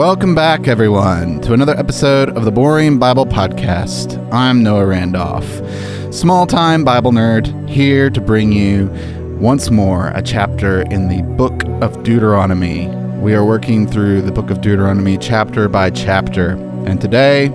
Welcome back, everyone, to another episode of the Boring Bible Podcast. I'm Noah Randolph, small time Bible nerd, here to bring you once more a chapter in the book of Deuteronomy. We are working through the book of Deuteronomy chapter by chapter, and today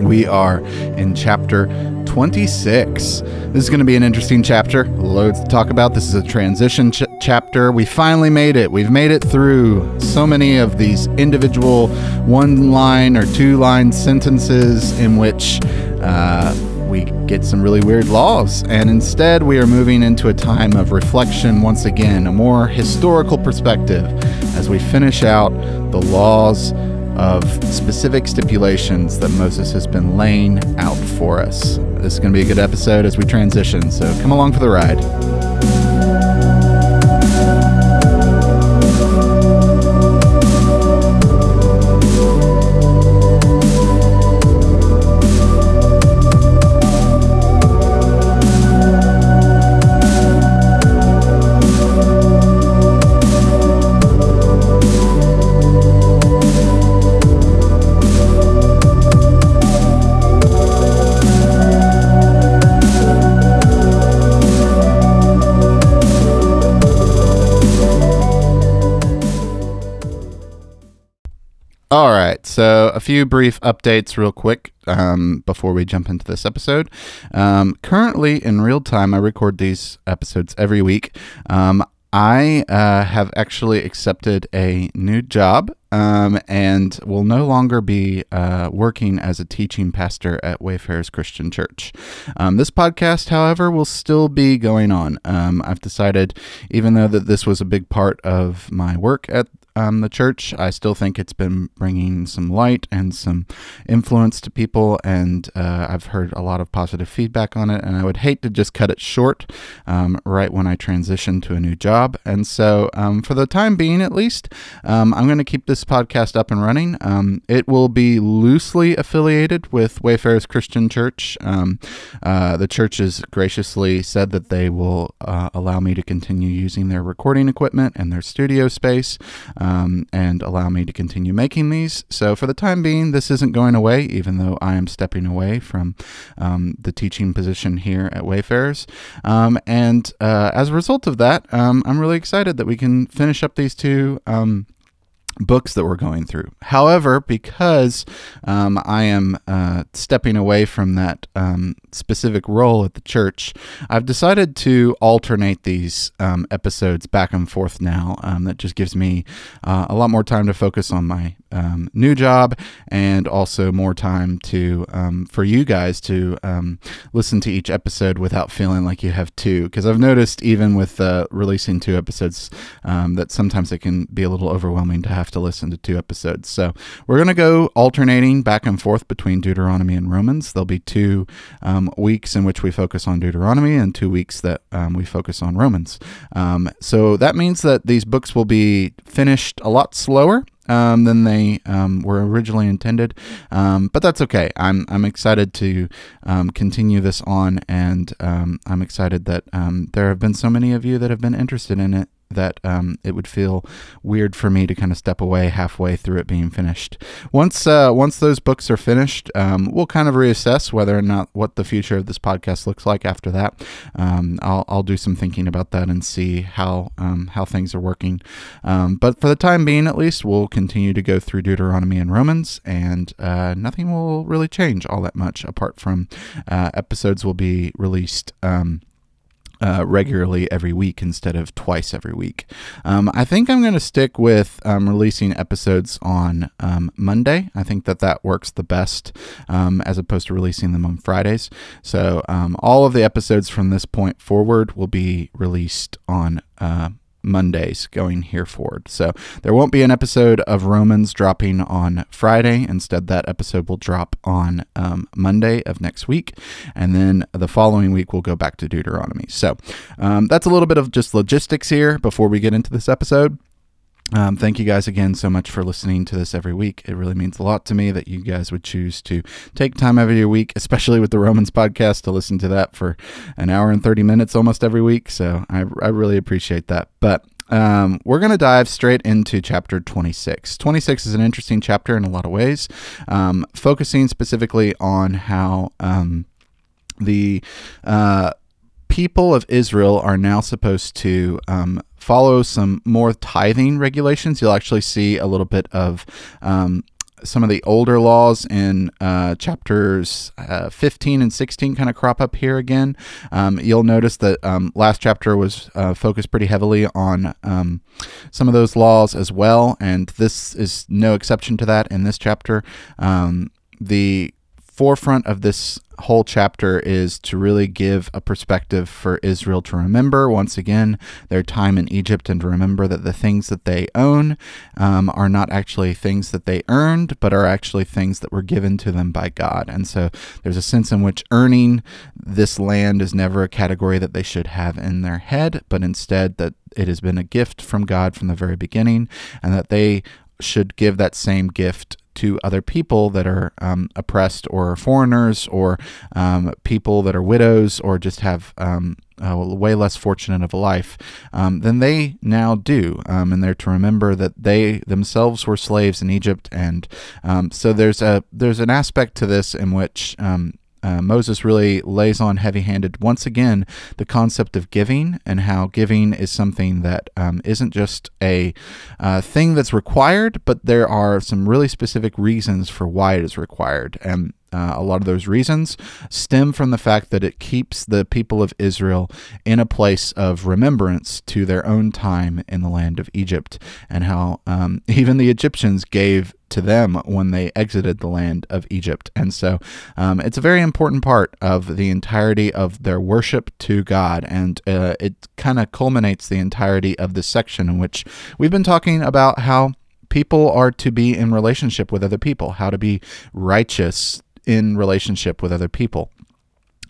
we are in chapter 26. This is going to be an interesting chapter. Loads to talk about. This is a transition ch- chapter. We finally made it. We've made it through so many of these individual one line or two line sentences in which uh, we get some really weird laws. And instead, we are moving into a time of reflection once again, a more historical perspective as we finish out the laws of specific stipulations that Moses has been laying out for us. This is going to be a good episode as we transition, so come along for the ride. A few brief updates, real quick, um, before we jump into this episode. Um, currently, in real time, I record these episodes every week. Um, I uh, have actually accepted a new job um, and will no longer be uh, working as a teaching pastor at Wayfarers Christian Church. Um, this podcast, however, will still be going on. Um, I've decided, even though that this was a big part of my work at um, the church. I still think it's been bringing some light and some influence to people, and uh, I've heard a lot of positive feedback on it. And I would hate to just cut it short um, right when I transition to a new job. And so, um, for the time being, at least, um, I'm going to keep this podcast up and running. Um, it will be loosely affiliated with Wayfarers Christian Church. Um, uh, the church has graciously said that they will uh, allow me to continue using their recording equipment and their studio space um, and allow me to continue making these. So for the time being, this isn't going away, even though I am stepping away from um, the teaching position here at Wayfarers. Um, and uh, as a result of that, um, I'm really excited that we can finish up these two um, books that we're going through. However, because um, I am uh, stepping away from that um, specific role at the church, I've decided to alternate these um, episodes back and forth now. Um, that just gives me uh, a lot more time to focus on my um, new job and also more time to um, for you guys to listen to each episode without feeling like you have two. Because I've noticed even with uh, releasing two episodes that sometimes it can be a little overwhelming to have to listen to two episodes. So we're going to go alternating back and forth between Deuteronomy and Romans. There'll be two um, weeks in which we focus on Deuteronomy and two weeks that um, we focus on Romans. Um, so that means that these books will be finished a lot slower. Um, than they um, were originally intended, um, but that's okay. I'm I'm excited to um, continue this on, and um, I'm excited that um, there have been so many of you that have been interested in it that um, it would feel weird for me to kind of step away halfway through it being finished. Once uh, once those books are finished, um, we'll kind of reassess whether or not what the future of this podcast looks like after that. Um, I'll, I'll do some thinking about that and see how um, how things are working. Um, but for the time being, at least, we'll continue to go through Deuteronomy and Romans, and uh, nothing will really change all that much apart from uh, episodes will be released. Um, uh, regularly every week instead of twice every week. Um, I think I'm going to stick with um, releasing episodes on um, Monday. I think that that works the best um, as opposed to releasing them on Fridays. So um, all of the episodes from this point forward will be released on uh, Mondays going here forward. So there won't be an episode of Romans dropping on Friday. Instead, that episode will drop on um, Monday of next week. And then the following week, we'll go back to Deuteronomy. So um, that's a little bit of just logistics here before we get into this episode. Um, thank you guys again so much for listening to this every week. It really means a lot to me that you guys would choose to take time out of your week, especially with the Romans podcast, to listen to that for an hour and 30 minutes almost every week. So I, I really appreciate that. But um, we're going to dive straight into chapter 26. 26 is an interesting chapter in a lot of ways, um, focusing specifically on how um, the uh, people of Israel are now supposed to um, follow some more tithing regulations. You'll actually see a little bit of um, some of the older laws in uh, chapters uh, 15 and 16 kind of crop up here again. Um, you'll notice that um, last chapter was uh, focused pretty heavily on um, some of those laws as well, and this is no exception to that in this chapter. Um, the forefront of this whole chapter is to really give a perspective for Israel to remember once again their time in Egypt and to remember that the things that they own um, are not actually things that they earned, but are actually things that were given to them by God. And so there's a sense in which earning this land is never a category that they should have in their head, but instead that it has been a gift from God from the very beginning and that they should give that same gift to other people that are um, oppressed or foreigners or um, people that are widows or just have um, way less fortunate of a life um, than they now do. Um, and they're to remember that they themselves were slaves in Egypt. And um, so there's a there's an aspect to this in which uh, Moses really lays on heavy handed once again the concept of giving and how giving is something that um, not just a uh, thing that's required, but there are some really specific reasons for why it is required. And uh, a lot of those reasons stem from the fact that it keeps the people of Israel in a place of remembrance to their own time in the land of Egypt, and how um, even the Egyptians gave to them when they exited the land of Egypt. And so um, it's a very important part of the entirety of their worship to God. And uh, it kind of culminates the entirety of this section in which we've been talking about how people are to be in relationship with other people, how to be righteous in relationship with other people.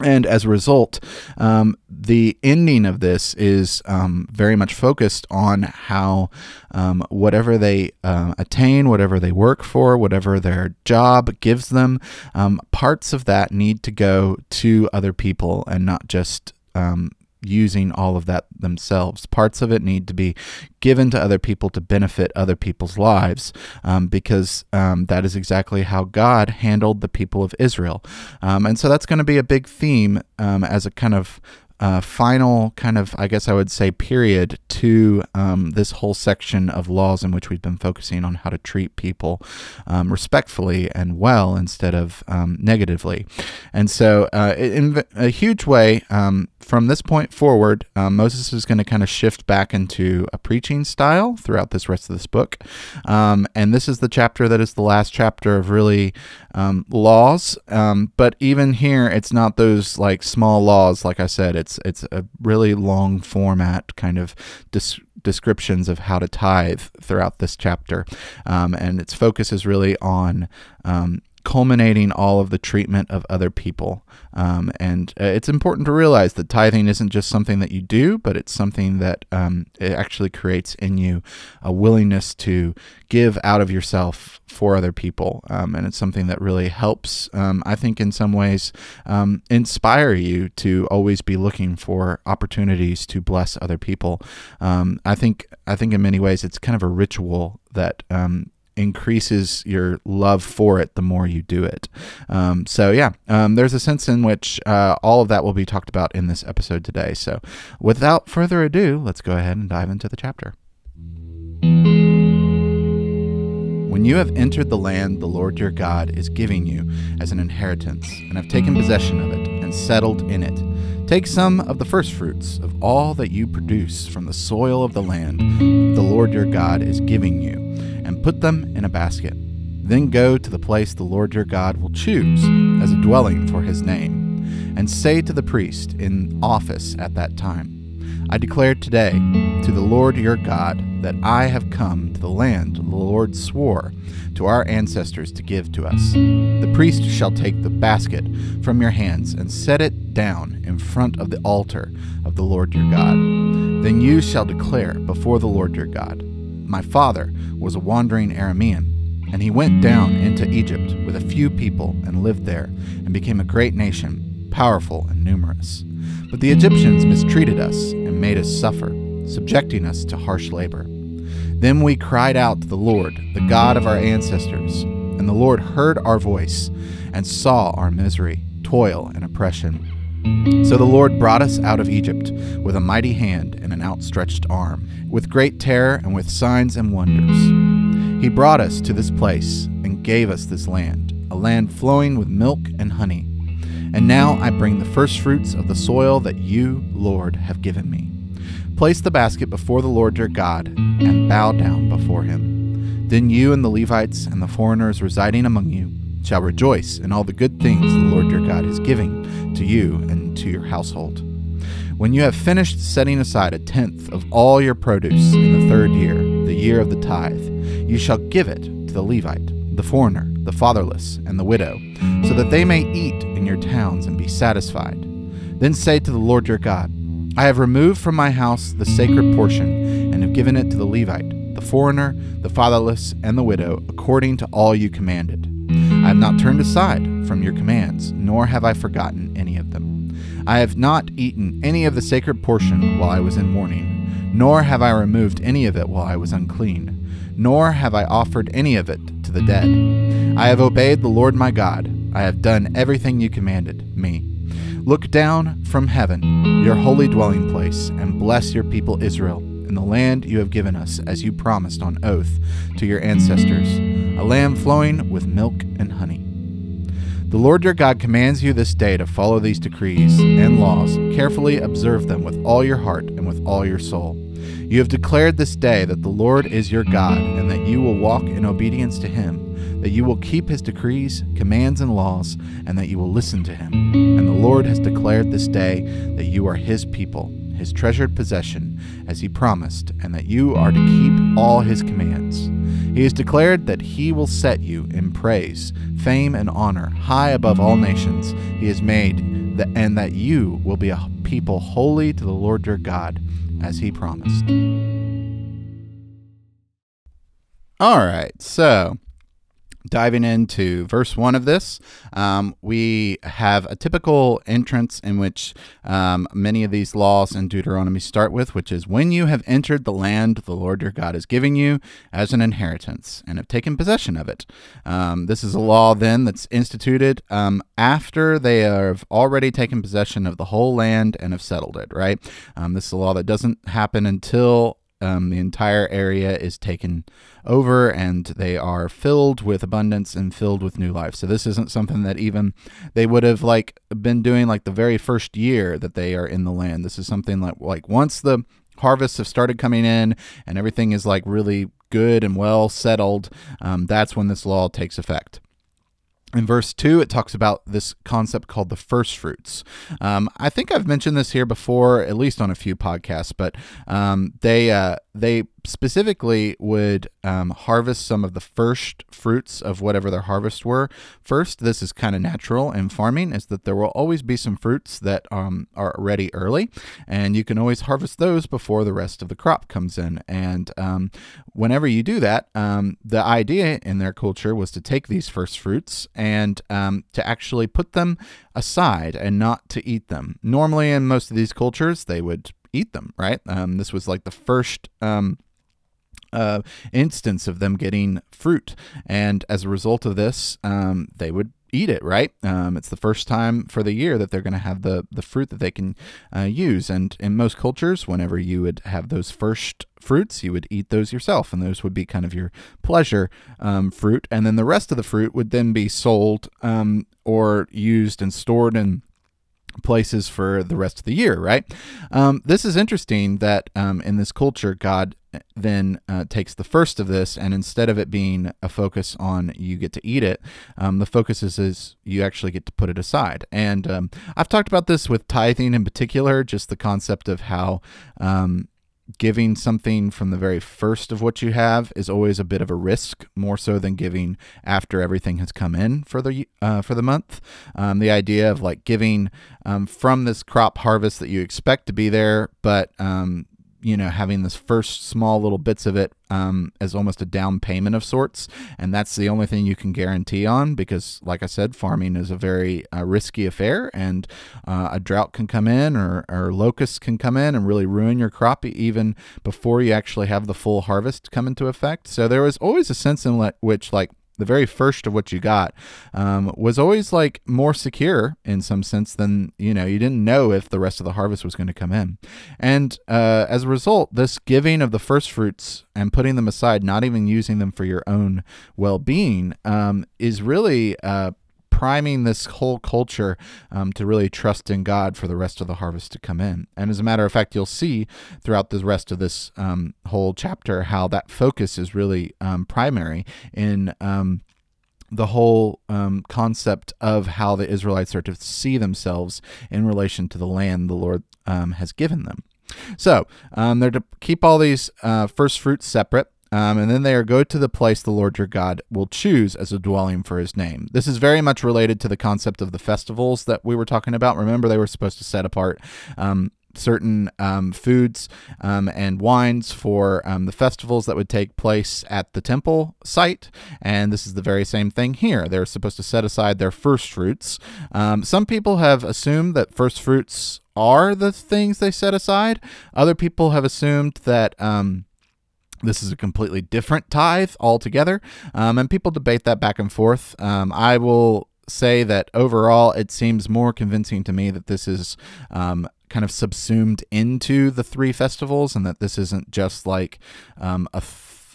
And as a result, um, the ending of this is um, very much focused on how um, whatever they uh, attain, whatever they work for, whatever their job gives them, um, parts of that need to go to other people and not just um, using all of that themselves. Parts of it need to be given to other people to benefit other people's lives um, because um, that is exactly how God handled the people of Israel. Um, and so that's going to be a big theme um, as a kind of uh, final kind of, I guess I would say, period to um, this whole section of laws in which we've been focusing on how to treat people um, respectfully and well instead of um, negatively. And so, uh, in a huge way, um, from this point forward, um, Moses is going to kind of shift back into a preaching style throughout this rest of this book. Um, and this is the chapter that is the last chapter of really um, laws. Um, but even here, it's not those like small laws. Like I said, it's it's a really long format kind of dis- descriptions of how to tithe throughout this chapter. Um, and its focus is really on um, culminating all of the treatment of other people. Um, and uh, it's important to realize that tithing isn't just something that you do, but it's something that um, it actually creates in you a willingness to give out of yourself for other people. Um, and it's something that really helps, um, I think, in some ways, um, inspire you to always be looking for opportunities to bless other people. Um, I think, I think in many ways, it's kind of a ritual that um, increases your love for it the more you do it. Um, so, yeah, um, there's a sense in which uh, all of that will be talked about in this episode today. So, without further ado, let's go ahead and dive into the chapter. When you have entered the land the Lord your God is giving you as an inheritance, and have taken possession of it, and settled in it, take some of the firstfruits of all that you produce from the soil of the land the Lord your God is giving you and put them in a basket. Then go to the place the Lord your God will choose as a dwelling for his name, and say to the priest in office at that time, I declare today to the Lord your God that I have come to the land the Lord swore to our ancestors to give to us. The priest shall take the basket from your hands and set it down in front of the altar of the Lord your God. Then you shall declare before the Lord your God, my father was a wandering Aramean, and he went down into Egypt with a few people and lived there, and became a great nation, powerful and numerous. But the Egyptians mistreated us and made us suffer. subjecting us to harsh labor. Then we cried out to the Lord, the God of our ancestors, and the Lord heard our voice and saw our misery, toil, and oppression. So the Lord brought us out of Egypt with a mighty hand and an outstretched arm, with great terror and with signs and wonders. He brought us to this place and gave us this land, a land flowing with milk and honey. And now I bring the firstfruits of the soil that you, Lord, have given me. Place the basket before the Lord your God and bow down before him. Then you and the Levites and the foreigners residing among you shall rejoice in all the good things the Lord your God is giving to you and to your household. When you have finished setting aside a tenth of all your produce in the third year, the year of the tithe, you shall give it to the Levite, the foreigner, the fatherless, and the widow, so that they may eat in your towns and be satisfied. Then say to the Lord your God, I have removed from my house the sacred portion and have given it to the Levite, the foreigner, the fatherless, and the widow, according to all you commanded. I have not turned aside from your commands, nor have I forgotten any. I have not eaten any of the sacred portion while I was in mourning, nor have I removed any of it while I was unclean, nor have I offered any of it to the dead. I have obeyed the Lord my God. I have done everything you commanded me. Look down from heaven, your holy dwelling place, and bless your people Israel in the land you have given us, as you promised on oath to your ancestors, a land flowing with milk and honey. The Lord your God commands you this day to follow these decrees and laws, carefully observe them with all your heart and with all your soul. You have declared this day that the Lord is your God, and that you will walk in obedience to him, that you will keep his decrees, commands, and laws, and that you will listen to him. And the Lord has declared this day that you are his people his treasured possession, as he promised, and that you are to keep all his commands. He has declared that he will set you in praise, fame, and honor high above all nations he has made, and that you will be a people holy to the Lord your God, as he promised. All right, so diving into verse one of this, um, we have a typical entrance in which um, many of these laws in Deuteronomy start with, which is when you have entered the land the Lord your God is giving you as an inheritance and have taken possession of it. Um, this is a law then that's instituted um, after they have already taken possession of the whole land and have settled it, right? Um, this is a law that doesn't happen until um, the entire area is taken over and they are filled with abundance and filled with new life. So this isn't something that even they would have like been doing like the very first year that they are in the land. This is something like like once the harvests have started coming in and everything is like really good and well settled, um, that's when this law takes effect in verse 2 it talks about this concept called the first fruits. Um, i think i've mentioned this here before at least on a few podcasts but um, they uh, they specifically would um, harvest some of the first fruits of whatever their harvest were. First this is kind of natural in farming is that there will always be some fruits that um, are ready early and you can always harvest those before the rest of the crop comes in. And um, whenever you do that um, the idea in their culture was to take these first fruits and um, to actually put them aside and not to eat them. Normally in most of these cultures they would eat them, right? Um, this was like the first uh, instance of them getting fruit. And as a result of this, um, they would eat it, right? Um, it's the first time for the year that they're going to have the, the fruit that they can uh, use. And in most cultures, whenever you would have those first fruits, you would eat those yourself, and those would be kind of your pleasure um, fruit. And then the rest of the fruit would then be sold um, or used and stored in places for the rest of the year, right? Um, this is interesting that um, in this culture, God then uh, takes the first of this, and instead of it being a focus on you get to eat it, um, the focus is, is you actually get to put it aside. And um, I've talked about this with tithing in particular, just the concept of how um, giving something from the very first of what you have is always a bit of a risk, more so than giving after everything has come in for the uh, for the month. Um, the idea of like giving um, from this crop harvest that you expect to be there, but um, you know, having this first small little bits of it um, as almost a down payment of sorts. And that's the only thing you can guarantee on because, like I said, farming is a very uh, risky affair and uh, a drought can come in or, or locusts can come in and really ruin your crop even before you actually have the full harvest come into effect. So there was always a sense in which, like, the very first of what you got um, was always like more secure in some sense than you know you didn't know if the rest of the harvest was going to come in. And uh, as a result this giving of the first fruits and putting them aside not even using them for your own well-being um, is really uh, priming this whole culture um, to really trust in God for the rest of the harvest to come in. And as a matter of fact, you'll see throughout the rest of this um, whole chapter how that focus is really um, primary in um, the whole um, concept of how the Israelites are to see themselves in relation to the land the Lord um, has given them. So um, they're to keep all these uh, first fruits separate. Um, and then they are go to the place the Lord your God will choose as a dwelling for his name. This is very much related to the concept of the festivals that we were talking about. Remember, they were supposed to set apart um, certain um, foods um, and wines for um, the festivals that would take place at the temple site. And this is the very same thing here. They're supposed to set aside their first fruits. Um, some people have assumed that first fruits are the things they set aside, other people have assumed that. This is a completely different tithe altogether, um, and people debate that back and forth. Um, I will say that overall, it seems more convincing to me that this is um, kind of subsumed into the three festivals, and that this isn't just like um, a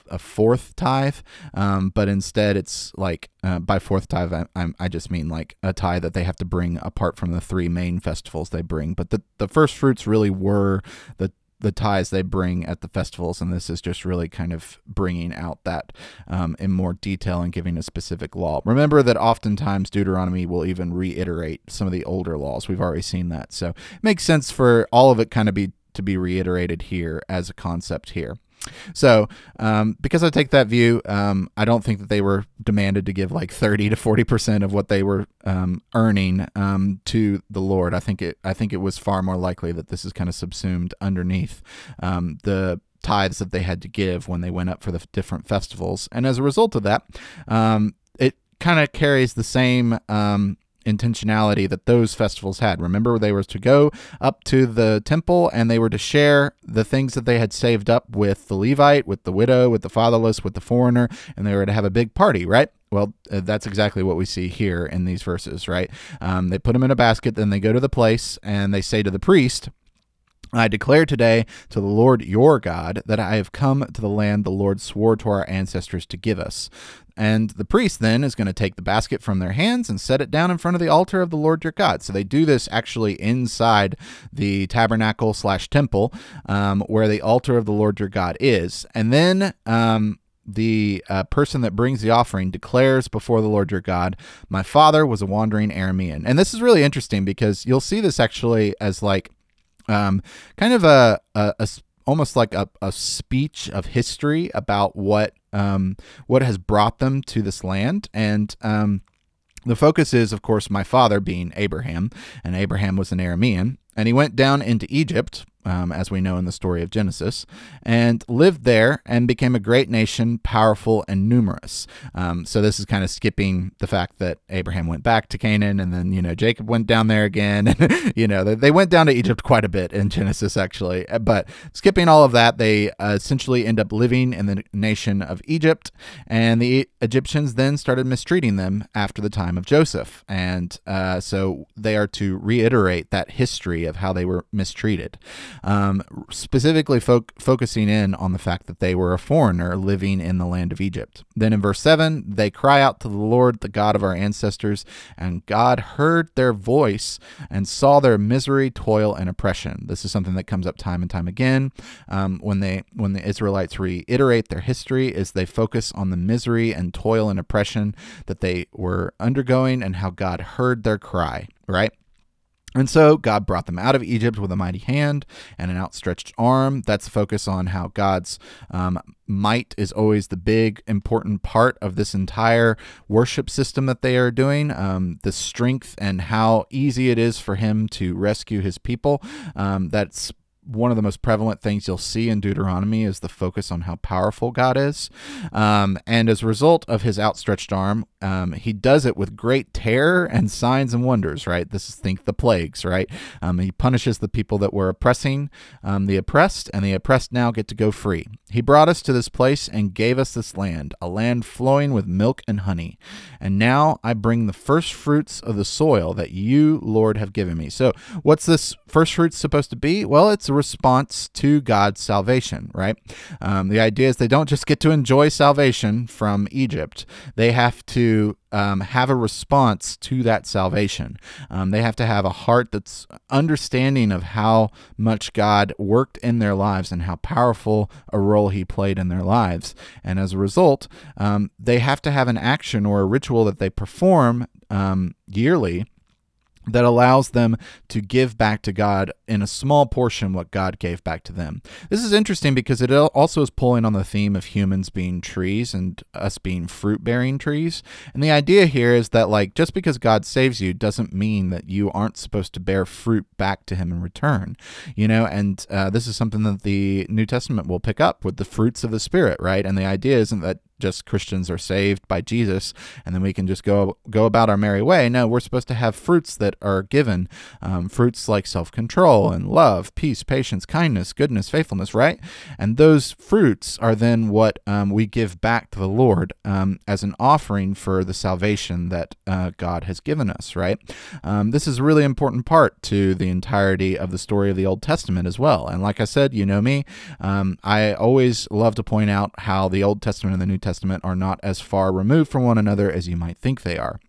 a fourth tithe, um, but instead it's like uh, by fourth tithe I, I, just mean like a tithe that they have to bring apart from the three main festivals they bring. But the the first fruits really were the the tithes they bring at the festivals, and this is just really kind of bringing out that um, in more detail and giving a specific law. Remember that oftentimes Deuteronomy will even reiterate some of the older laws. We've already seen that, so it makes sense for all of it kind of be to be reiterated here as a concept here. So, um, because I take that view, um, I don't think that they were demanded to give like 30 to 40 percent of what they were um, earning um, to the Lord. I think it. I think it was far more likely that this is kind of subsumed underneath um, the tithes that they had to give when they went up for the different festivals, and as a result of that, um, it kind of carries the same intentionality that those festivals had. Remember, they were to go up to the temple and they were to share the things that they had saved up with the Levite, with the widow, with the fatherless, with the foreigner, and they were to have a big party, right? Well, uh, that's exactly what we see here in these verses, right? Um, they put them in a basket, then they go to the place and they say to the priest, I declare today to the Lord your God that I have come to the land the Lord swore to our ancestors to give us. And the priest then is going to take the basket from their hands and set it down in front of the altar of the Lord your God. So they do this actually inside the tabernacle slash temple um, where the altar of the Lord your God is. And then um, the uh, person that brings the offering declares before the Lord your God, My father was a wandering Aramean. And this is really interesting because you'll see this actually as like um, kind of a, a, a almost like a, a speech of history about what um, what has brought them to this land. And um, the focus is of course my father being abraham and abraham was an aramean and he went down into Egypt, um, as we know in the story of Genesis, and lived there and became a great nation, powerful and numerous. Um, so this is kind of skipping the fact that Abraham went back to Canaan and then, you know, Jacob went down there again. You know, they, went down to Egypt quite a bit in Genesis, actually. But skipping all of that, they uh, essentially end up living in the nation of Egypt. And the Egyptians then started mistreating them after the time of Joseph. And uh, so they are to reiterate that history of how they were mistreated, um, specifically fo- focusing in on the fact that they were a foreigner living in the land of Egypt. Then in verse 7, they cry out to the Lord, the God of our ancestors, and God heard their voice and saw their misery, toil, and oppression. This is something that comes up time and time again um, when they when the Israelites reiterate their history is they focus on the misery and toil and oppression that they were undergoing and how God heard their cry, right? And so God brought them out of Egypt with a mighty hand and an outstretched arm. That's focus on how God's um, might is always the big, important part of this entire worship system that they are doing. Um, the strength and how easy it is for Him to rescue His people. Um, that's one of the most prevalent things you'll see in Deuteronomy is the focus on how powerful God is. Um, and as a result of his outstretched arm, um, he does it with great terror and signs and wonders, right? This is, think, the plagues, right? Um, he punishes the people that were oppressing um, the oppressed, and the oppressed now get to go free. He brought us to this place and gave us this land, a land flowing with milk and honey. And now I bring the first fruits of the soil that you, Lord, have given me. So, what's this first fruits supposed to be? Well, it's a response to God's salvation, right? Um, the idea is they don't just get to enjoy salvation from Egypt, they have to um, have a response to that salvation. Um, they have to have a heart that's understanding of how much God worked in their lives and how powerful a role He played in their lives. And as a result, um, they have to have an action or a ritual that they perform um, yearly that allows them to give back to God in a small portion what God gave back to them. This is interesting because it also is pulling on the theme of humans being trees and us being fruit bearing trees. And the idea here is that, like, just because God saves you doesn't mean that you aren't supposed to bear fruit back to Him in return, you know? And uh, this is something that the New Testament will pick up with the fruits of the Spirit, right? And the idea isn't that just Christians are saved by Jesus and then we can just go go about our merry way. No, we're supposed to have fruits that are given, um, fruits like self control and love, peace, patience, kindness, goodness, faithfulness, right? And those fruits are then what um, we give back to the Lord um, as an offering for the salvation that uh, God has given us, right? Um, this is a really important part to the entirety of the story of the Old Testament as well. And like I said, you know me, um, I always love to point out how the Old Testament and the New Testament are not as far removed from one another as you might think they are.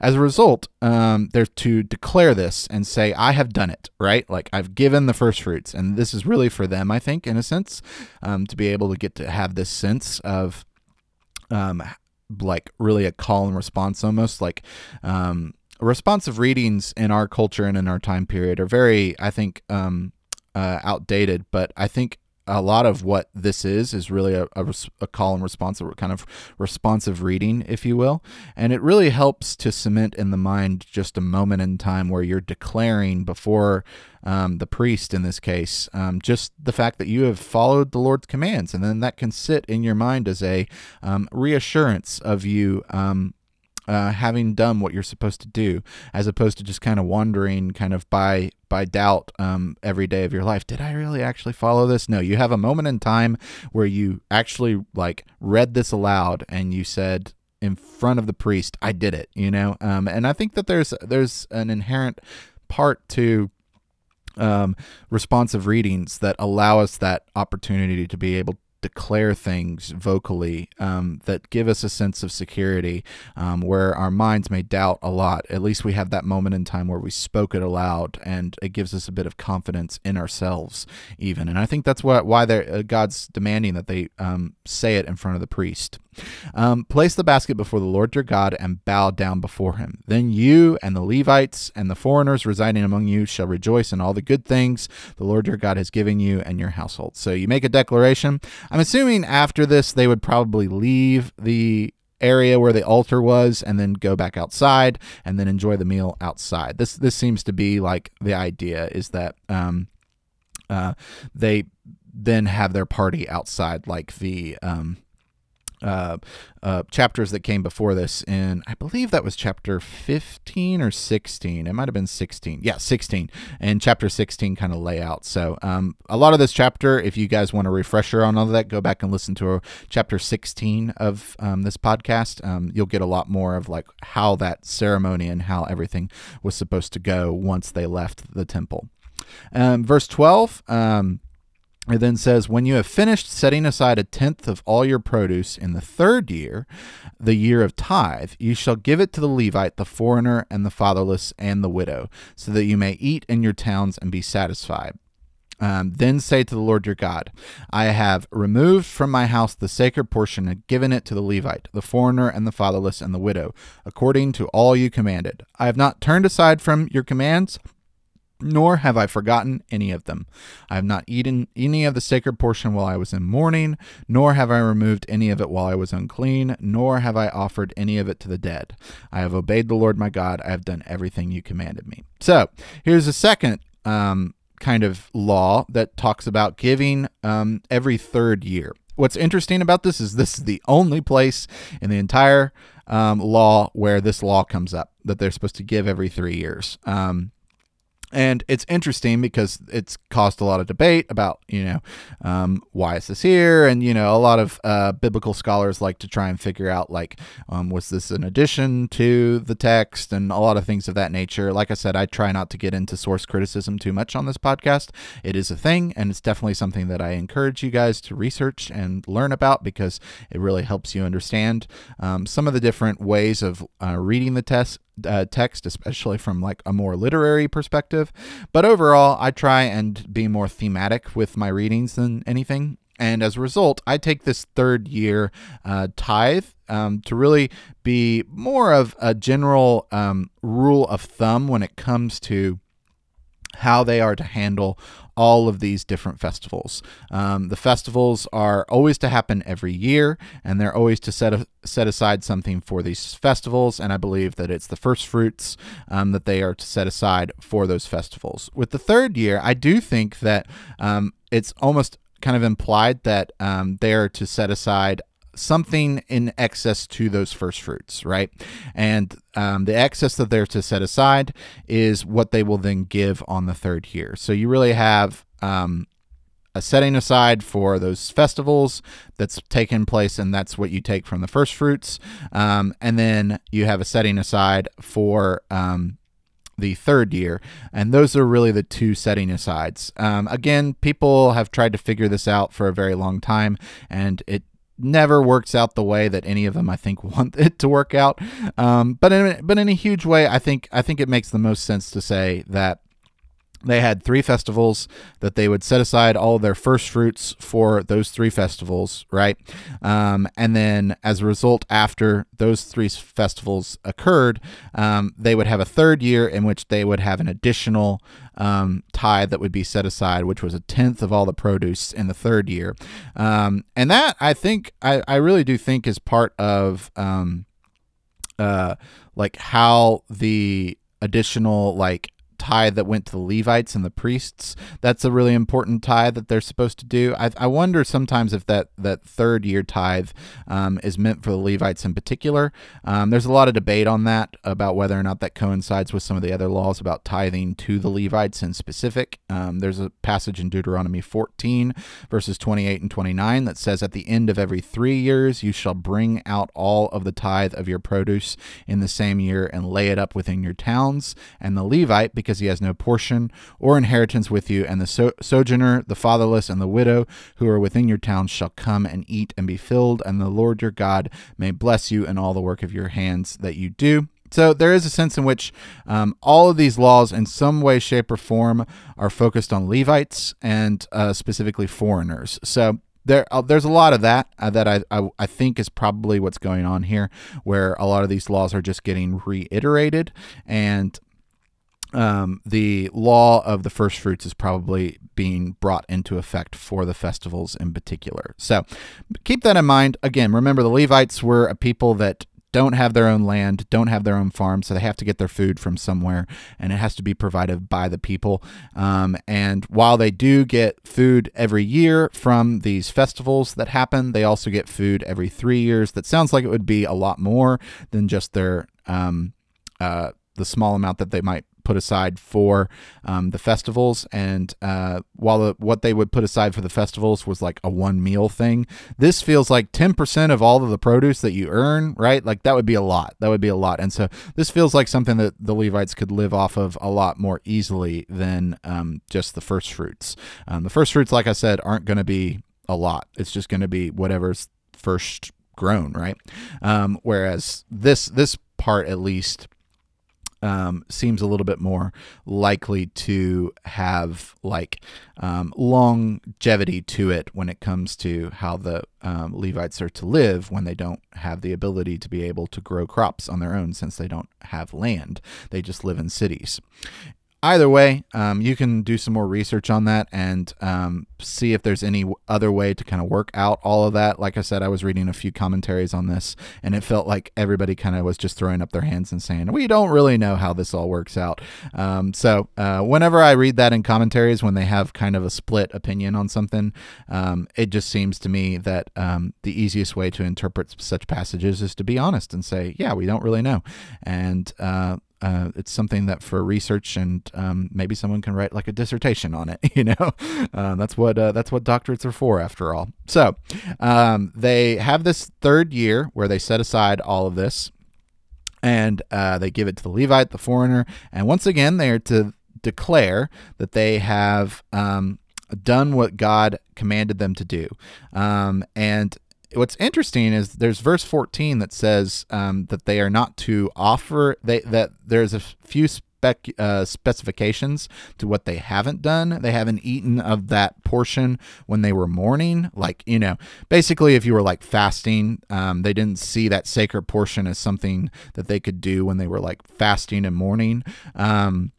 As a result, um, they're to declare this and say, I have done it, right? Like I've given the first fruits. And this is really for them, I think, in a sense, um, to be able to get to have this sense of um, like really a call and response almost like um, responsive readings in our culture and in our time period are very, I think, um, uh, outdated, but I think a lot of what this is is really a, a, a, call and response, kind of responsive reading, if you will. And it really helps to cement in the mind just a moment in time where you're declaring before um, the priest, in this case, um, just the fact that you have followed the Lord's commands. And then that can sit in your mind as a um, reassurance of you um, uh, having done what you're supposed to do, as opposed to just kind of wandering kind of by by doubt um, every day of your life. Did I really actually follow this? No, you have a moment in time where you actually like read this aloud and you said in front of the priest, "I did it." You know, um, and I think that there's there's an inherent part to um, responsive readings that allow us that opportunity to be able declare things vocally um, that give us a sense of security um, where our minds may doubt a lot. At least we have that moment in time where we spoke it aloud and it gives us a bit of confidence in ourselves, even. And I think that's what, why uh, God's demanding that they um, say it in front of the priest. Um, place the basket before the Lord your God and bow down before him. Then you and the Levites and the foreigners residing among you shall rejoice in all the good things the Lord your God has given you and your household. So you make a declaration. I'm assuming after this, they would probably leave the area where the altar was and then go back outside and then enjoy the meal outside. This this seems to be like the idea is that um, uh, they then have their party outside like the um, uh, uh, chapters that came before this in I believe that was chapter 15 or 16 it might have been 16 yeah 16 and chapter 16 kind of layout so um, a lot of this chapter if you guys want a refresher on all of that go back and listen to chapter 16 of um, this podcast. Um, you'll get a lot more of like how that ceremony and how everything was supposed to go once they left the temple. Um, verse 12 um, it then says, When you have finished setting aside a tenth of all your produce in the third year, the year of tithe, you shall give it to the Levite, the foreigner, and the fatherless, and the widow, so that you may eat in your towns and be satisfied. Um, then say to the Lord your God, I have removed from my house the sacred portion and given it to the Levite, the foreigner, and the fatherless, and the widow, according to all you commanded. I have not turned aside from your commands nor have I forgotten any of them. I have not eaten any of the sacred portion while I was in mourning, nor have I removed any of it while I was unclean, nor have I offered any of it to the dead. I have obeyed the Lord my God. I have done everything you commanded me. So here's a second um, kind of law that talks about giving um, every third year. What's interesting about this is this is the only place in the entire um, law where this law comes up that they're supposed to give every three years. Um, and it's interesting because it's caused a lot of debate about you know um, why is this here? And you know a lot of uh, biblical scholars like to try and figure out like um, was this an addition to the text? And a lot of things of that nature. Like i said i try not to get into source criticism too much on this podcast. It is a thing and it's definitely something that i encourage you guys to research and learn about because it really helps you understand um, some of the different ways of uh, reading the test uh, text, especially from like a more literary perspective. But overall, I try and be more thematic with my readings than anything. And as a result, I take this third year uh, tithe um, to really be more of a general um, rule of thumb when it comes to how they are to handle all of these different festivals. Um, the festivals are always to happen every year, and they're always to set a, set aside something for these festivals. And I believe that it's the first fruits um, that they are to set aside for those festivals. With the third year, I do think that um, it's almost kind of implied that um, they are to set aside something in excess to those first fruits, right? And um, the excess that they're to set aside is what they will then give on the third year. So you really have um, a setting aside for those festivals that's taken place, and that's what you take from the first fruits. Um, and then you have a setting aside for um, the third year. And those are really the two setting asides. Um, again, people have tried to figure this out for a very long time, and it never works out the way that any of them I think want it to work out. Um, but in but in a huge way, I think I think it makes the most sense to say that they had three festivals that they would set aside all their first fruits for those three festivals, right? Um, and then as a result, after those three festivals occurred, um, they would have a third year in which they would have an additional um, tithe that would be set aside, which was a tenth of all the produce in the third year. Um, and that I think, I, I really do think is part of um, uh, like how the additional like tithe that went to the Levites and the priests. That's a really important tithe that they're supposed to do. I, I wonder sometimes if that, that third year tithe um, is meant for the Levites in particular. Um, there's a lot of debate on that about whether or not that coincides with some of the other laws about tithing to the Levites in specific. Um, there's a passage in Deuteronomy 14, verses 28 and 29, that says, At the end of every three years, you shall bring out all of the tithe of your produce in the same year and lay it up within your towns. And the Levite, because because he has no portion or inheritance with you, and the so- sojourner, the fatherless, and the widow who are within your towns shall come and eat and be filled, and the Lord your God may bless you in all the work of your hands that you do. So there is a sense in which um, all of these laws, in some way, shape, or form, are focused on Levites and uh, specifically foreigners. So there uh, there's a lot of that uh, that I, I, I think is probably what's going on here where a lot of these laws are just getting reiterated and um, the law of the first fruits is probably being brought into effect for the festivals in particular. So keep that in mind. Again, remember the Levites were a people that don't have their own land, don't have their own farm, so they have to get their food from somewhere, and it has to be provided by the people. Um, and while they do get food every year from these festivals that happen, they also get food every three years. That sounds like it would be a lot more than just their um, uh, the small amount that they might put aside for um, the festivals. And uh, while the, what they would put aside for the festivals was like a one meal thing, this feels like 10% of all of the produce that you earn, right? Like that would be a lot. That would be a lot. And so this feels like something that the Levites could live off of a lot more easily than um, just the first fruits. Um, the first fruits, like I said, aren't going to be a lot. It's just going to be whatever's first grown, right? Um, whereas this this part at least um, seems a little bit more likely to have like um, longevity to it when it comes to how the um, Levites are to live when they don't have the ability to be able to grow crops on their own since they don't have land. They just live in cities. Either way, um, you can do some more research on that and um, see if there's any other way to kind of work out all of that. Like I said, I was reading a few commentaries on this, and it felt like everybody kind of was just throwing up their hands and saying, "We don't really know how this all works out." Um, so uh, whenever I read that in commentaries, when they have kind of a split opinion on something, um, it just seems to me that um, the easiest way to interpret such passages is to be honest and say, "Yeah, we don't really know," and uh, uh, it's something that for research and um, maybe someone can write like a dissertation on it. You know, uh, that's what uh, that's what doctorates are for, after all. So um, they have this third year where they set aside all of this, and uh, they give it to the Levite, the foreigner, and once again they are to declare that they have. Um, done what God commanded them to do. Um, and what's interesting is there's verse 14 that says um, that they are not to offer they that there's a few spec uh, specifications to what they haven't done. They haven't eaten of that portion when they were mourning. Like you know basically if you were like fasting um, they didn't see that sacred portion as something that they could do when they were like fasting and mourning. Um,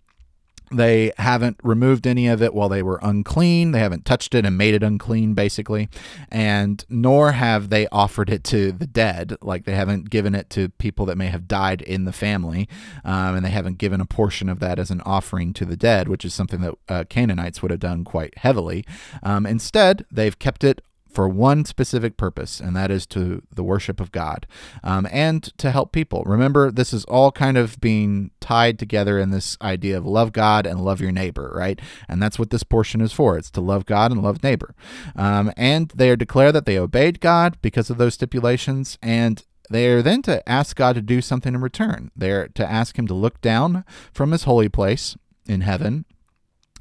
they haven't removed any of it while they were unclean. They haven't touched it and made it unclean, basically. And nor have they offered it to the dead. Like they haven't given it to people that may have died in the family. Um, and they haven't given a portion of that as an offering to the dead, which is something that uh, Canaanites would have done quite heavily. Um, instead, they've kept it for one specific purpose, and that is to the worship of God um, and to help people. Remember, this is all kind of being tied together in this idea of love God and love your neighbor, right? And that's what this portion is for. It's to love God and love neighbor. Um, and they are declare that they obeyed God because of those stipulations, and they are then to ask God to do something in return. They're to ask Him to look down from His holy place in heaven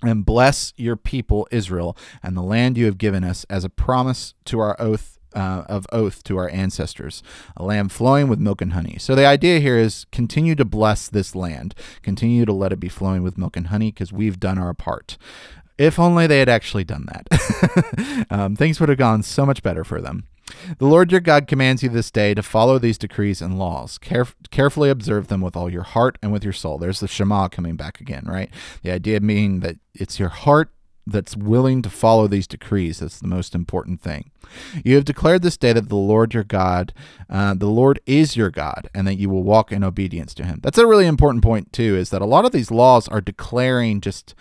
and bless your people Israel and the land you have given us as a promise to our oath uh, of oath to our ancestors, a land flowing with milk and honey. So the idea here is continue to bless this land, continue to let it be flowing with milk and honey because we've done our part. If only they had actually done that, um, things would have gone so much better for them. The Lord your God commands you this day to follow these decrees and laws. Caref- carefully observe them with all your heart and with your soul. There's the Shema coming back again, right? The idea being that it's your heart that's willing to follow these decrees. That's the most important thing. You have declared this day that the Lord your God, uh, the Lord is your God, and that you will walk in obedience to him. That's a really important point, too, is that a lot of these laws are declaring just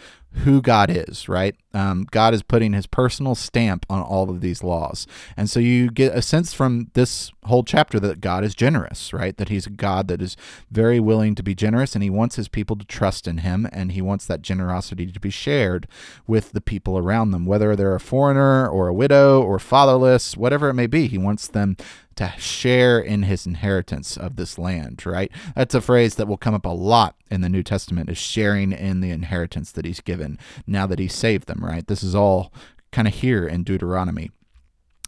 who God is, right? Um, God is putting his personal stamp on all of these laws. And so you get a sense from this whole chapter that God is generous, right? That he's a God that is very willing to be generous and he wants his people to trust in him and he wants that generosity to be shared with the people around them, whether they're a foreigner or a widow or fatherless, whatever it may be. He wants them to share in his inheritance of this land, right? That's a phrase that will come up a lot in the New Testament is sharing in the inheritance that he's given now that he's saved them, right? This is all kind of here in Deuteronomy.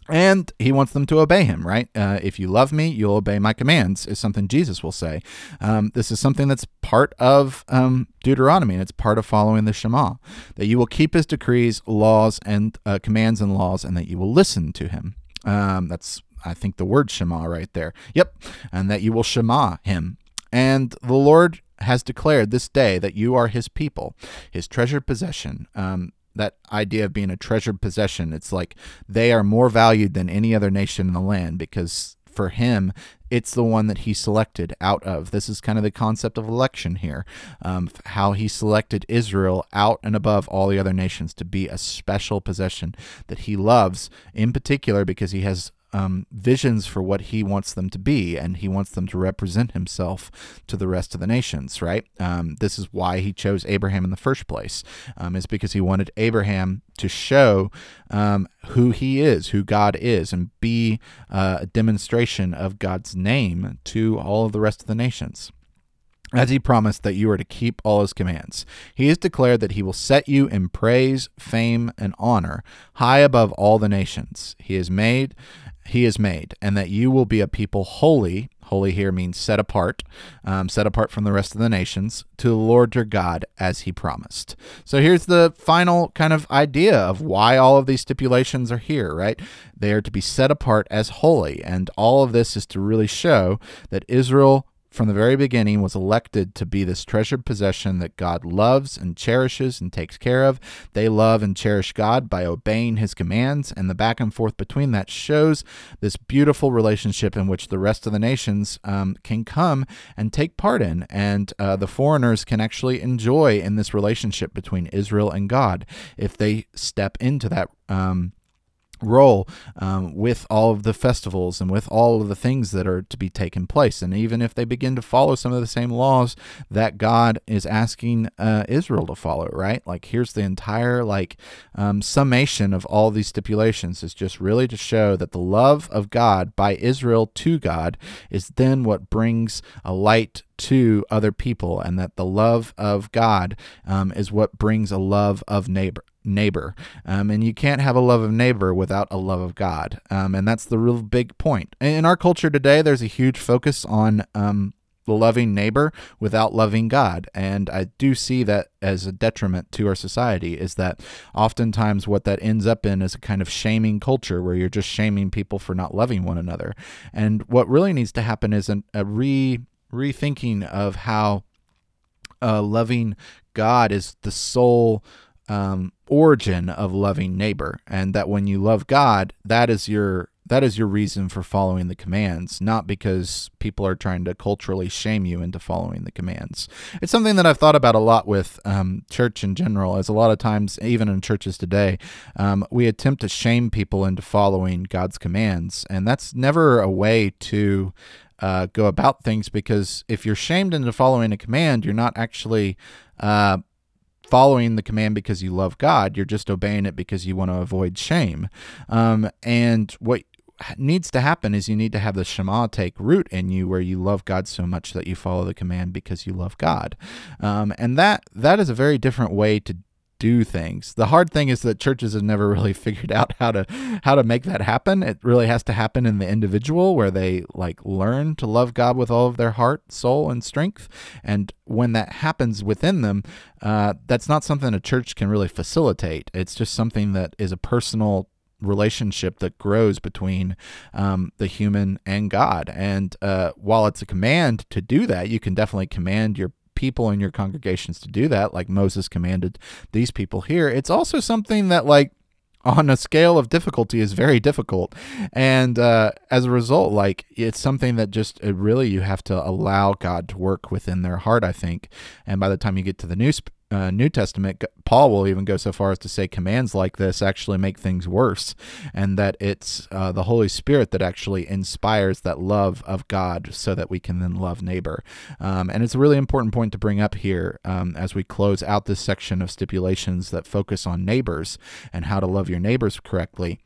And he wants them to obey him, right? Uh, if you love me, you'll obey my commands, is something Jesus will say. Um, this is something that's part of um, Deuteronomy, and it's part of following the Shema. That you will keep his decrees, laws, and uh, commands and laws, and that you will listen to him. Um, that's I think the word Shema right there. Yep. And that you will Shema him. And the Lord has declared this day that you are his people, his treasured possession. Um, that idea of being a treasured possession, it's like they are more valued than any other nation in the land because for him, it's the one that he selected out of. This is kind of the concept of election here, um, how he selected Israel out and above all the other nations to be a special possession that he loves, in particular because he has um, visions for what he wants them to be, and he wants them to represent himself to the rest of the nations, right? Um, this is why he chose Abraham in the first place, um, is because he wanted Abraham to show um, who he is, who God is, and be uh, a demonstration of God's name to all of the rest of the nations as he promised that you are to keep all his commands. He has declared that he will set you in praise, fame, and honor high above all the nations. He has made he is made, and that you will be a people holy. Holy here means set apart, um, set apart from the rest of the nations, to the Lord your God as he promised. So here's the final kind of idea of why all of these stipulations are here, right? They are to be set apart as holy, and all of this is to really show that Israel from the very beginning was elected to be this treasured possession that God loves and cherishes and takes care of. They love and cherish God by obeying his commands, and the back and forth between that shows this beautiful relationship in which the rest of the nations um, can come and take part in, and uh, the foreigners can actually enjoy in this relationship between Israel and God if they step into that. Um, role um, with all of the festivals and with all of the things that are to be taken place. And even if they begin to follow some of the same laws that God is asking uh, Israel to follow, right? Like here's the entire like um, summation of all these stipulations is just really to show that the love of God by Israel to God is then what brings a light to other people and that the love of God um, is what brings a love of neighbor neighbor. Um, and you can't have a love of neighbor without a love of God. Um, and that's the real big point. In our culture today, there's a huge focus on um, loving neighbor without loving God. And I do see that as a detriment to our society is that oftentimes what that ends up in is a kind of shaming culture where you're just shaming people for not loving one another. And what really needs to happen is an, a re rethinking of how uh, loving God is the sole um, origin of loving neighbor, and that when you love God, that is your that is your reason for following the commands, not because people are trying to culturally shame you into following the commands. It's something that I've thought about a lot with um, church in general, as a lot of times, even in churches today, um, we attempt to shame people into following God's commands, and that's never a way to uh, go about things because if you're shamed into following a command, you're not actually uh, following the command because you love God. You're just obeying it because you want to avoid shame. Um, and what needs to happen is you need to have the Shema take root in you, where you love God so much that you follow the command because you love God. Um, and that that is a very different way to do things. The hard thing is that churches have never really figured out how to how to make that happen. It really has to happen in the individual where they like learn to love God with all of their heart, soul, and strength. And when that happens within them, uh, that's not something a church can really facilitate. It's just something that is a personal relationship that grows between um, the human and God. And uh, while it's a command to do that, you can definitely command your people in your congregations to do that, like Moses commanded these people here. It's also something that, like, on a scale of difficulty is very difficult and uh, as a result like it's something that just really you have to allow god to work within their heart i think and by the time you get to the new uh, New Testament, Paul will even go so far as to say commands like this actually make things worse, and that it's uh, the Holy Spirit that actually inspires that love of God so that we can then love neighbor. Um, and it's a really important point to bring up here um, as we close out this section of stipulations that focus on neighbors and how to love your neighbors correctly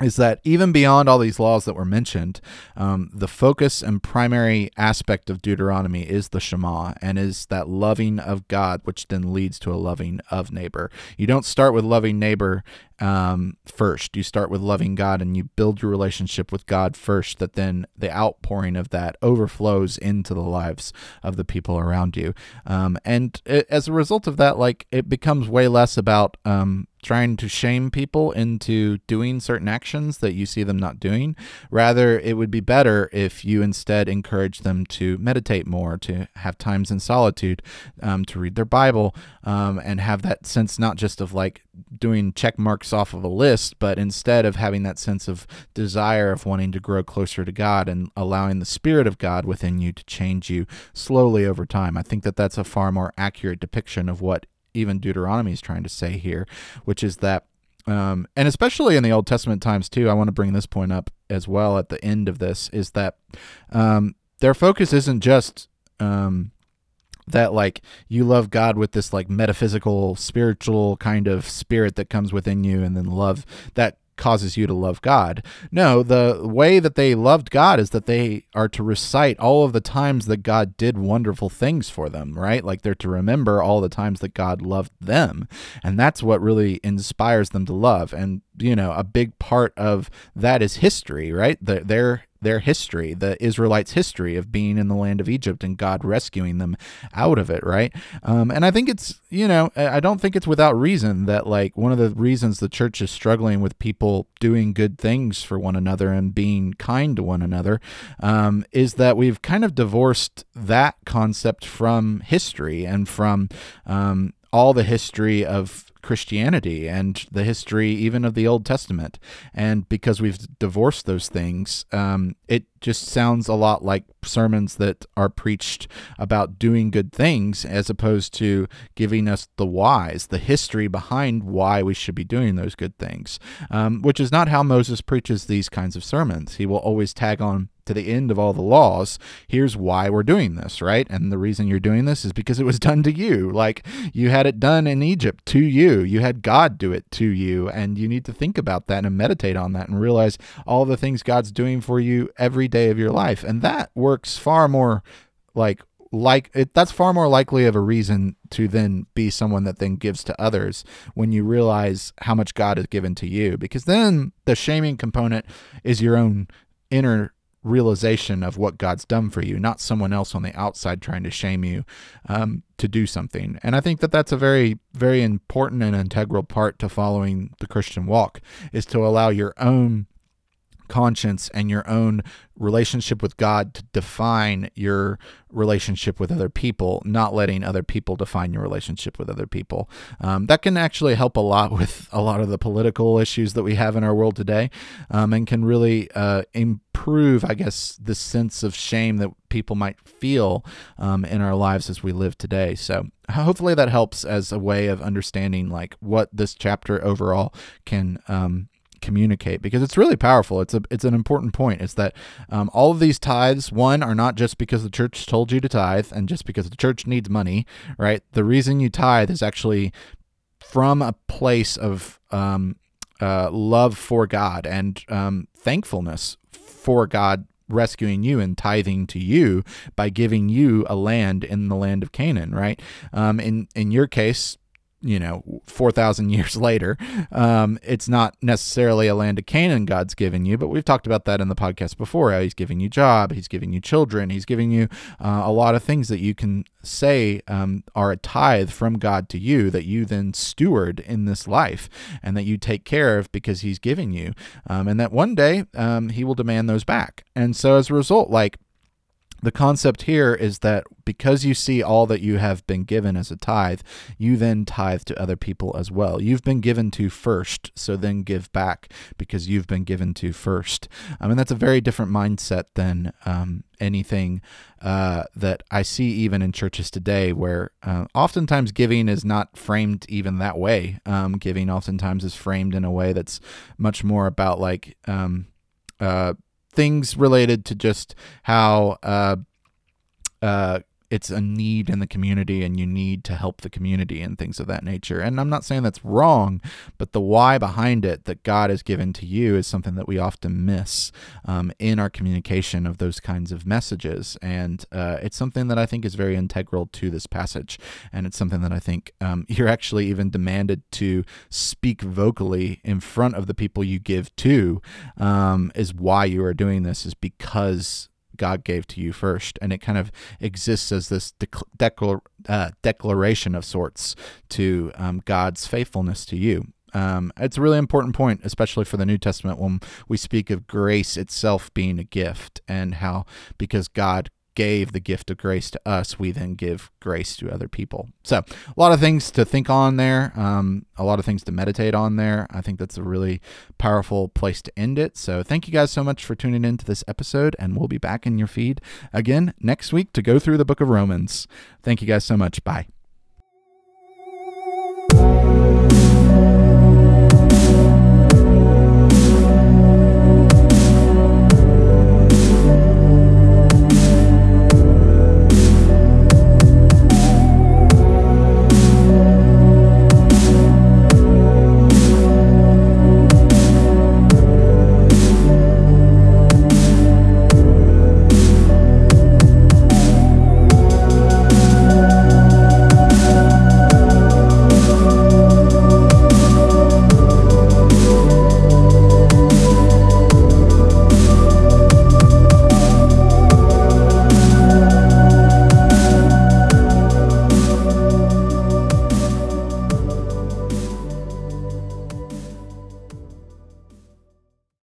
is that even beyond all these laws that were mentioned, um, the focus and primary aspect of Deuteronomy is the Shema and is that loving of God, which then leads to a loving of neighbor. You don't start with loving neighbor um, first. You start with loving God and you build your relationship with God first, that then the outpouring of that overflows into the lives of the people around you. Um, and it, as a result of that, like it becomes way less about um, trying to shame people into doing certain actions that you see them not doing. Rather, it would be better if you instead encourage them to meditate more, to have times in solitude, um, to read their Bible, um, and have that sense not just of like doing check marks off of a list, but instead of having that sense of desire of wanting to grow closer to God and allowing the Spirit of God within you to change you slowly over time. I think that that's a far more accurate depiction of what even Deuteronomy is trying to say here, which is that. Um, and especially in the Old Testament times too, I want to bring this point up as well at the end of this is that um, their focus isn't just um, that like you love God with this like metaphysical spiritual kind of spirit that comes within you and then love that causes you to love God. No, the way that they loved God is that they are to recite all of the times that God did wonderful things for them, right? Like they're to remember all the times that God loved them. And that's what really inspires them to love. And, you know, a big part of that is history, right? They're, their history, the Israelites' history of being in the land of Egypt and God rescuing them out of it, right? Um, and I think it's, you know, I don't think it's without reason that, like, one of the reasons the church is struggling with people doing good things for one another and being kind to one another um, is that we've kind of divorced that concept from history and from um, all the history of Christianity and the history even of the Old Testament. And because we've divorced those things, um, it just sounds a lot like sermons that are preached about doing good things as opposed to giving us the whys, the history behind why we should be doing those good things, um, which is not how Moses preaches these kinds of sermons. He will always tag on to the end of all the laws, here's why we're doing this, right? And the reason you're doing this is because it was done to you. Like you had it done in Egypt to you. You had God do it to you. And you need to think about that and meditate on that and realize all the things God's doing for you every day of your life. And that works far more like like it, that's far more likely of a reason to then be someone that then gives to others when you realize how much God has given to you because then the shaming component is your own inner realization of what God's done for you, not someone else on the outside trying to shame you um, to do something. And I think that that's a very, very important and integral part to following the Christian walk is to allow your own conscience and your own relationship with God to define your relationship with other people, not letting other people define your relationship with other people. Um, that can actually help a lot with a lot of the political issues that we have in our world today um, and can really uh, improve, I guess, the sense of shame that people might feel um, in our lives as we live today. So hopefully that helps as a way of understanding like what this chapter overall can um, communicate because it's really powerful. It's a it's an important point. It's that um, all of these tithes, one, are not just because the church told you to tithe and just because the church needs money, right? The reason you tithe is actually from a place of um, uh, love for God and um, thankfulness for God rescuing you and tithing to you by giving you a land in the land of Canaan, right? Um, in in your case, you know, 4,000 years later. Um, it's not necessarily a land of Canaan God's given you, but we've talked about that in the podcast before. How he's giving you job, he's giving you children, he's giving you uh, a lot of things that you can say um, are a tithe from God to you that you then steward in this life and that you take care of because he's giving you. Um, and that one day um, he will demand those back. And so as a result, like, the concept here is that because you see all that you have been given as a tithe, you then tithe to other people as well. You've been given to first, so then give back because you've been given to first. I mean, that's a very different mindset than um, anything uh, that I see even in churches today, where uh, oftentimes giving is not framed even that way. Um, giving oftentimes is framed in a way that's much more about like, um, uh, things related to just how uh, uh, it's a need in the community and you need to help the community and things of that nature. And I'm not saying that's wrong, but the why behind it that God has given to you is something that we often miss um, in our communication of those kinds of messages. And uh, it's something that I think is very integral to this passage. And it's something that I think um, you're actually even demanded to speak vocally in front of the people you give to, um, is why you are doing this, is because God gave to you first, and it kind of exists as this uh, declaration of sorts to um, God's faithfulness to you. Um, it's a really important point, especially for the New Testament, when we speak of grace itself being a gift, and how because God gave the gift of grace to us, we then give grace to other people. So, a lot of things to think on there, um, a lot of things to meditate on there. I think that's a really powerful place to end it. So, thank you guys so much for tuning in to this episode, and we'll be back in your feed again next week to go through the book of Romans. Thank you guys so much. Bye.